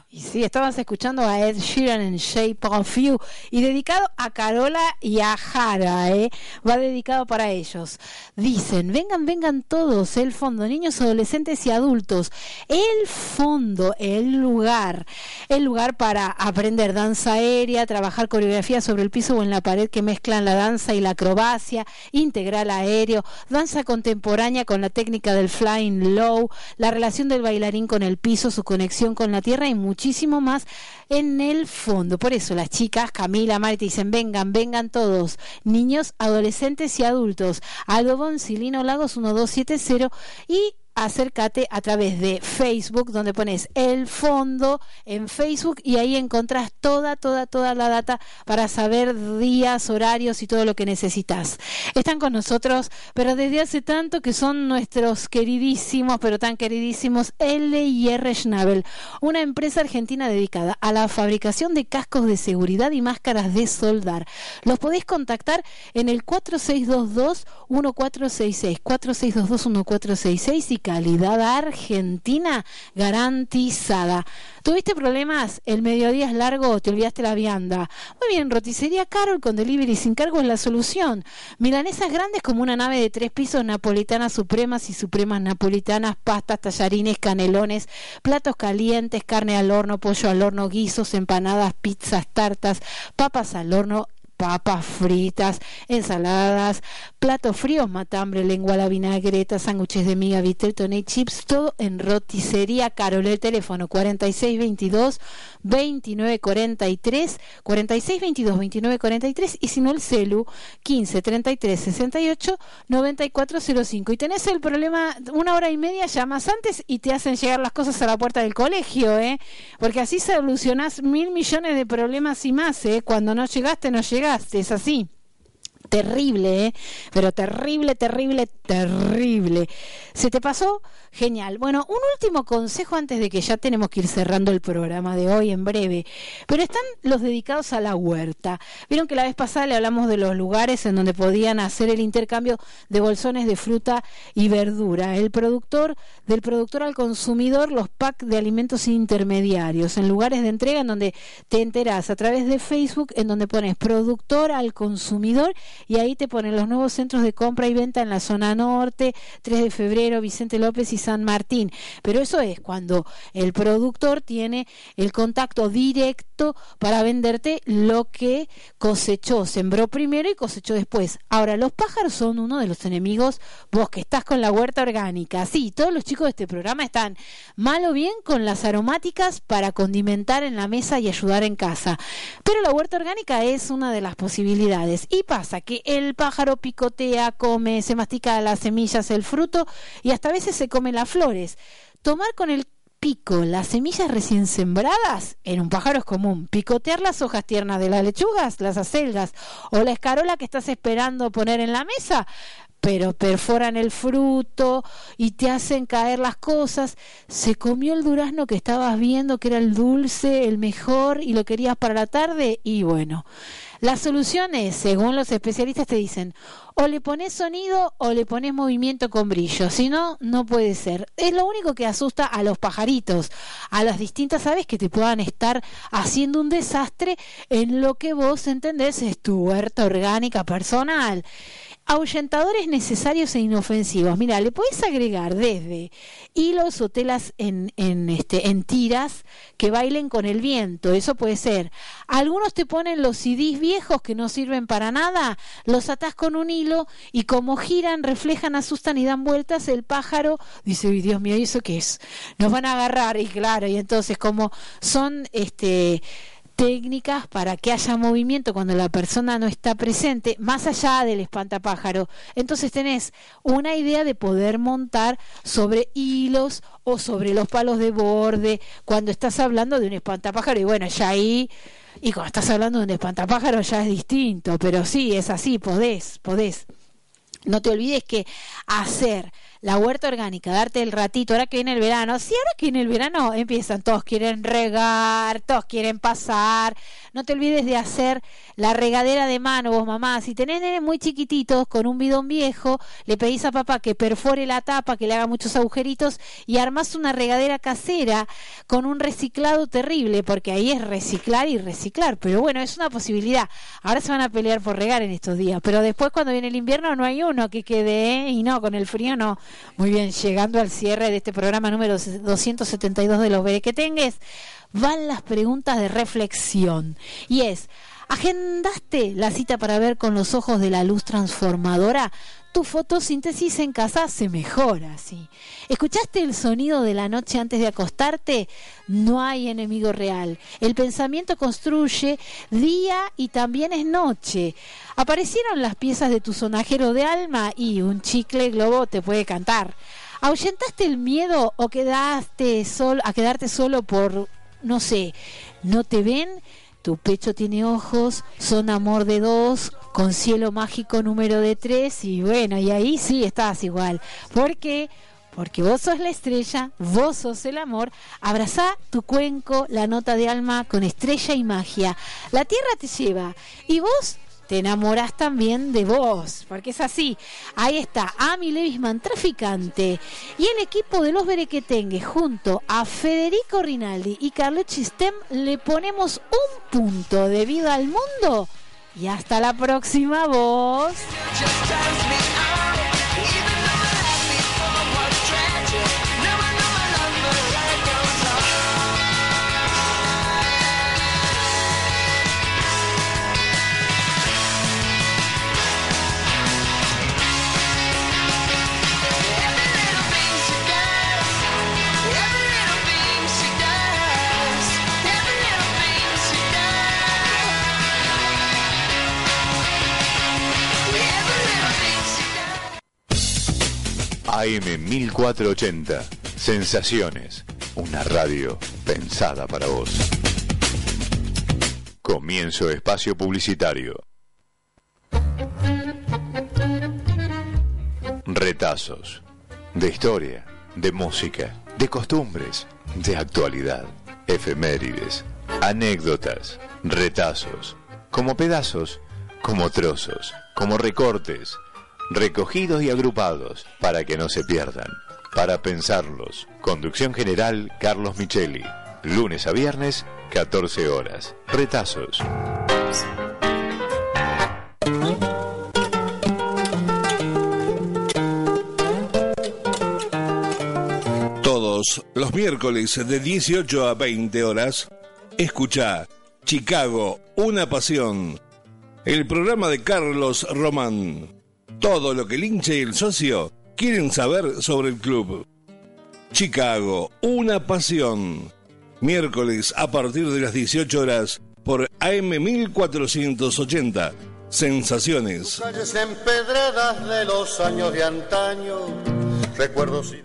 Y sí, estabas escuchando a Ed Sheeran en Shape of You y dedicado a Carola y a Jara, ¿eh? Va dedicado para ellos. Dicen, vengan, vengan todos, el fondo, niños, adolescentes y adultos. El fondo, el lugar, el lugar para aprender danza aérea, trabajar coreografía sobre el piso o en la pared que mezclan la danza y la acrobacia, integral aéreo, danza contemporánea con la técnica del flying low, la relación del bailarín con el piso, su conexión con la tierra y muchísimo más en el fondo. Por eso las chicas, Camila, Mari, te dicen, vengan, vengan todos, niños, adolescentes y adultos. Algodón Silino Lagos 1270 y acércate a través de Facebook, donde pones el fondo en Facebook y ahí encontrás toda, toda, toda la data para saber días, horarios y todo lo que necesitas. Están con nosotros, pero desde hace tanto que son nuestros queridísimos, pero tan queridísimos, L y R Schnabel, una empresa argentina dedicada a la fabricación de cascos de seguridad y máscaras de soldar. Los podéis contactar en el 4622-1466, 4622-1466 y calidad argentina garantizada. ¿Tuviste problemas? ¿El mediodía es largo? ¿Te olvidaste la vianda? Muy bien, roticería Carol con delivery sin cargo es la solución. Milanesas grandes como una nave de tres pisos, napolitanas supremas y supremas napolitanas, pastas, tallarines, canelones, platos calientes, carne al horno, pollo al horno, guisos, empanadas, pizzas, tartas, papas al horno papas fritas, ensaladas, platos fríos, matambre, lengua la vinagreta, sándwiches de miga, vitel, y chips, todo en roticería Carol. El teléfono 4622 2943, 4622 2943 y si no el celu 15 33 68 9405. Y tenés el problema una hora y media, llamas antes y te hacen llegar las cosas a la puerta del colegio, ¿eh? Porque así solucionás mil millones de problemas y más, ¿eh? Cuando no llegaste, no llegaste, es así. Terrible, ¿eh? Pero terrible, terrible, terrible. ¿Se te pasó? Genial. Bueno, un último consejo antes de que ya tenemos que ir cerrando el programa de hoy en breve. Pero están los dedicados a la huerta. Vieron que la vez pasada le hablamos de los lugares en donde podían hacer el intercambio de bolsones de fruta y verdura. El productor, del productor al consumidor, los packs de alimentos intermediarios. En lugares de entrega en donde te enteras a través de Facebook, en donde pones productor al consumidor y ahí te ponen los nuevos centros de compra y venta en la zona norte, 3 de febrero, Vicente López y San Martín. Pero eso es cuando el productor tiene el contacto directo para venderte lo que cosechó, sembró primero y cosechó después. Ahora, los pájaros son uno de los enemigos, vos que estás con la huerta orgánica. Sí, todos los chicos de este programa están mal o bien con las aromáticas para condimentar en la mesa y ayudar en casa. Pero la huerta orgánica es una de las posibilidades. Y pasa que el pájaro picotea, come, se mastica las semillas, el fruto y hasta a veces se come las flores. Tomar con el pico las semillas recién sembradas en un pájaro es común. Picotear las hojas tiernas de las lechugas, las acelgas o la escarola que estás esperando poner en la mesa, pero perforan el fruto y te hacen caer las cosas. Se comió el durazno que estabas viendo que era el dulce, el mejor y lo querías para la tarde y bueno. Las soluciones, según los especialistas, te dicen o le pones sonido o le pones movimiento con brillo. Si no, no puede ser. Es lo único que asusta a los pajaritos, a las distintas aves que te puedan estar haciendo un desastre en lo que vos entendés es tu huerta orgánica personal. Ahuyentadores necesarios e inofensivos. Mira, le puedes agregar desde hilos o telas en, en, este, en tiras que bailen con el viento. Eso puede ser. Algunos te ponen los CDs viejos que no sirven para nada, los atás con un hilo y como giran, reflejan, asustan y dan vueltas, el pájaro dice, uy, Dios mío, ¿y eso qué es? Nos van a agarrar y claro, y entonces como son este técnicas para que haya movimiento cuando la persona no está presente, más allá del espantapájaro. Entonces tenés una idea de poder montar sobre hilos o sobre los palos de borde cuando estás hablando de un espantapájaro y bueno, ya ahí y cuando estás hablando de un espantapájaro ya es distinto, pero sí, es así, podés, podés. No te olvides que hacer la huerta orgánica, darte el ratito, ahora que viene el verano, si ahora que viene el verano empiezan, todos quieren regar, todos quieren pasar, no te olvides de hacer la regadera de mano vos mamá, si tenés nenes muy chiquititos con un bidón viejo, le pedís a papá que perfore la tapa, que le haga muchos agujeritos y armás una regadera casera con un reciclado terrible, porque ahí es reciclar y reciclar, pero bueno, es una posibilidad. Ahora se van a pelear por regar en estos días, pero después cuando viene el invierno no hay uno que quede, ¿eh? y no, con el frío no. Muy bien, llegando al cierre de este programa número 272 de los Berequetengues, van las preguntas de reflexión. Y es, ¿agendaste la cita para ver con los ojos de la luz transformadora? Tu fotosíntesis en casa se mejora, sí. ¿Escuchaste el sonido de la noche antes de acostarte? No hay enemigo real. El pensamiento construye día y también es noche. Aparecieron las piezas de tu sonajero de alma y un chicle globo te puede cantar. ¿Ahuyentaste el miedo o quedaste solo, a quedarte solo por, no sé, no te ven? Tu pecho tiene ojos, son amor de dos, con cielo mágico número de tres, y bueno, y ahí sí estás igual. ¿Por qué? Porque vos sos la estrella, vos sos el amor. Abrazá tu cuenco, la nota de alma con estrella y magia. La tierra te lleva y vos te enamorás también de vos, porque es así. Ahí está Ami Levisman, traficante, y el equipo de los Berequetengues, junto a Federico Rinaldi y Carlos Chistem, le ponemos un punto de vida al mundo. Y hasta la próxima, vos. AM 1480. Sensaciones. Una radio pensada para vos. Comienzo espacio publicitario. Retazos. De historia, de música, de costumbres, de actualidad, efemérides, anécdotas, retazos, como pedazos, como trozos, como recortes, recogidos y agrupados para que no se pierdan. Para pensarlos. Conducción general Carlos Micheli. Lunes a viernes, 14 horas. Retazos. Todos los miércoles de 18 a 20 horas, escucha Chicago, una pasión. El programa de Carlos Román. Todo lo que el hincha y el socio quieren saber sobre el club. Chicago, una pasión. Miércoles a partir de las 18 horas por AM 1480. Sensaciones. Calles empedradas de los años de antaño. Recuerdos y...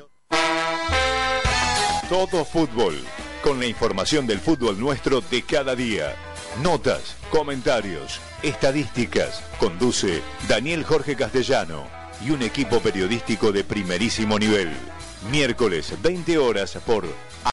Todo fútbol. Con la información del fútbol nuestro de cada día. Notas, comentarios, estadísticas. Conduce Daniel Jorge Castellano y un equipo periodístico de primerísimo nivel. Miércoles 20 horas por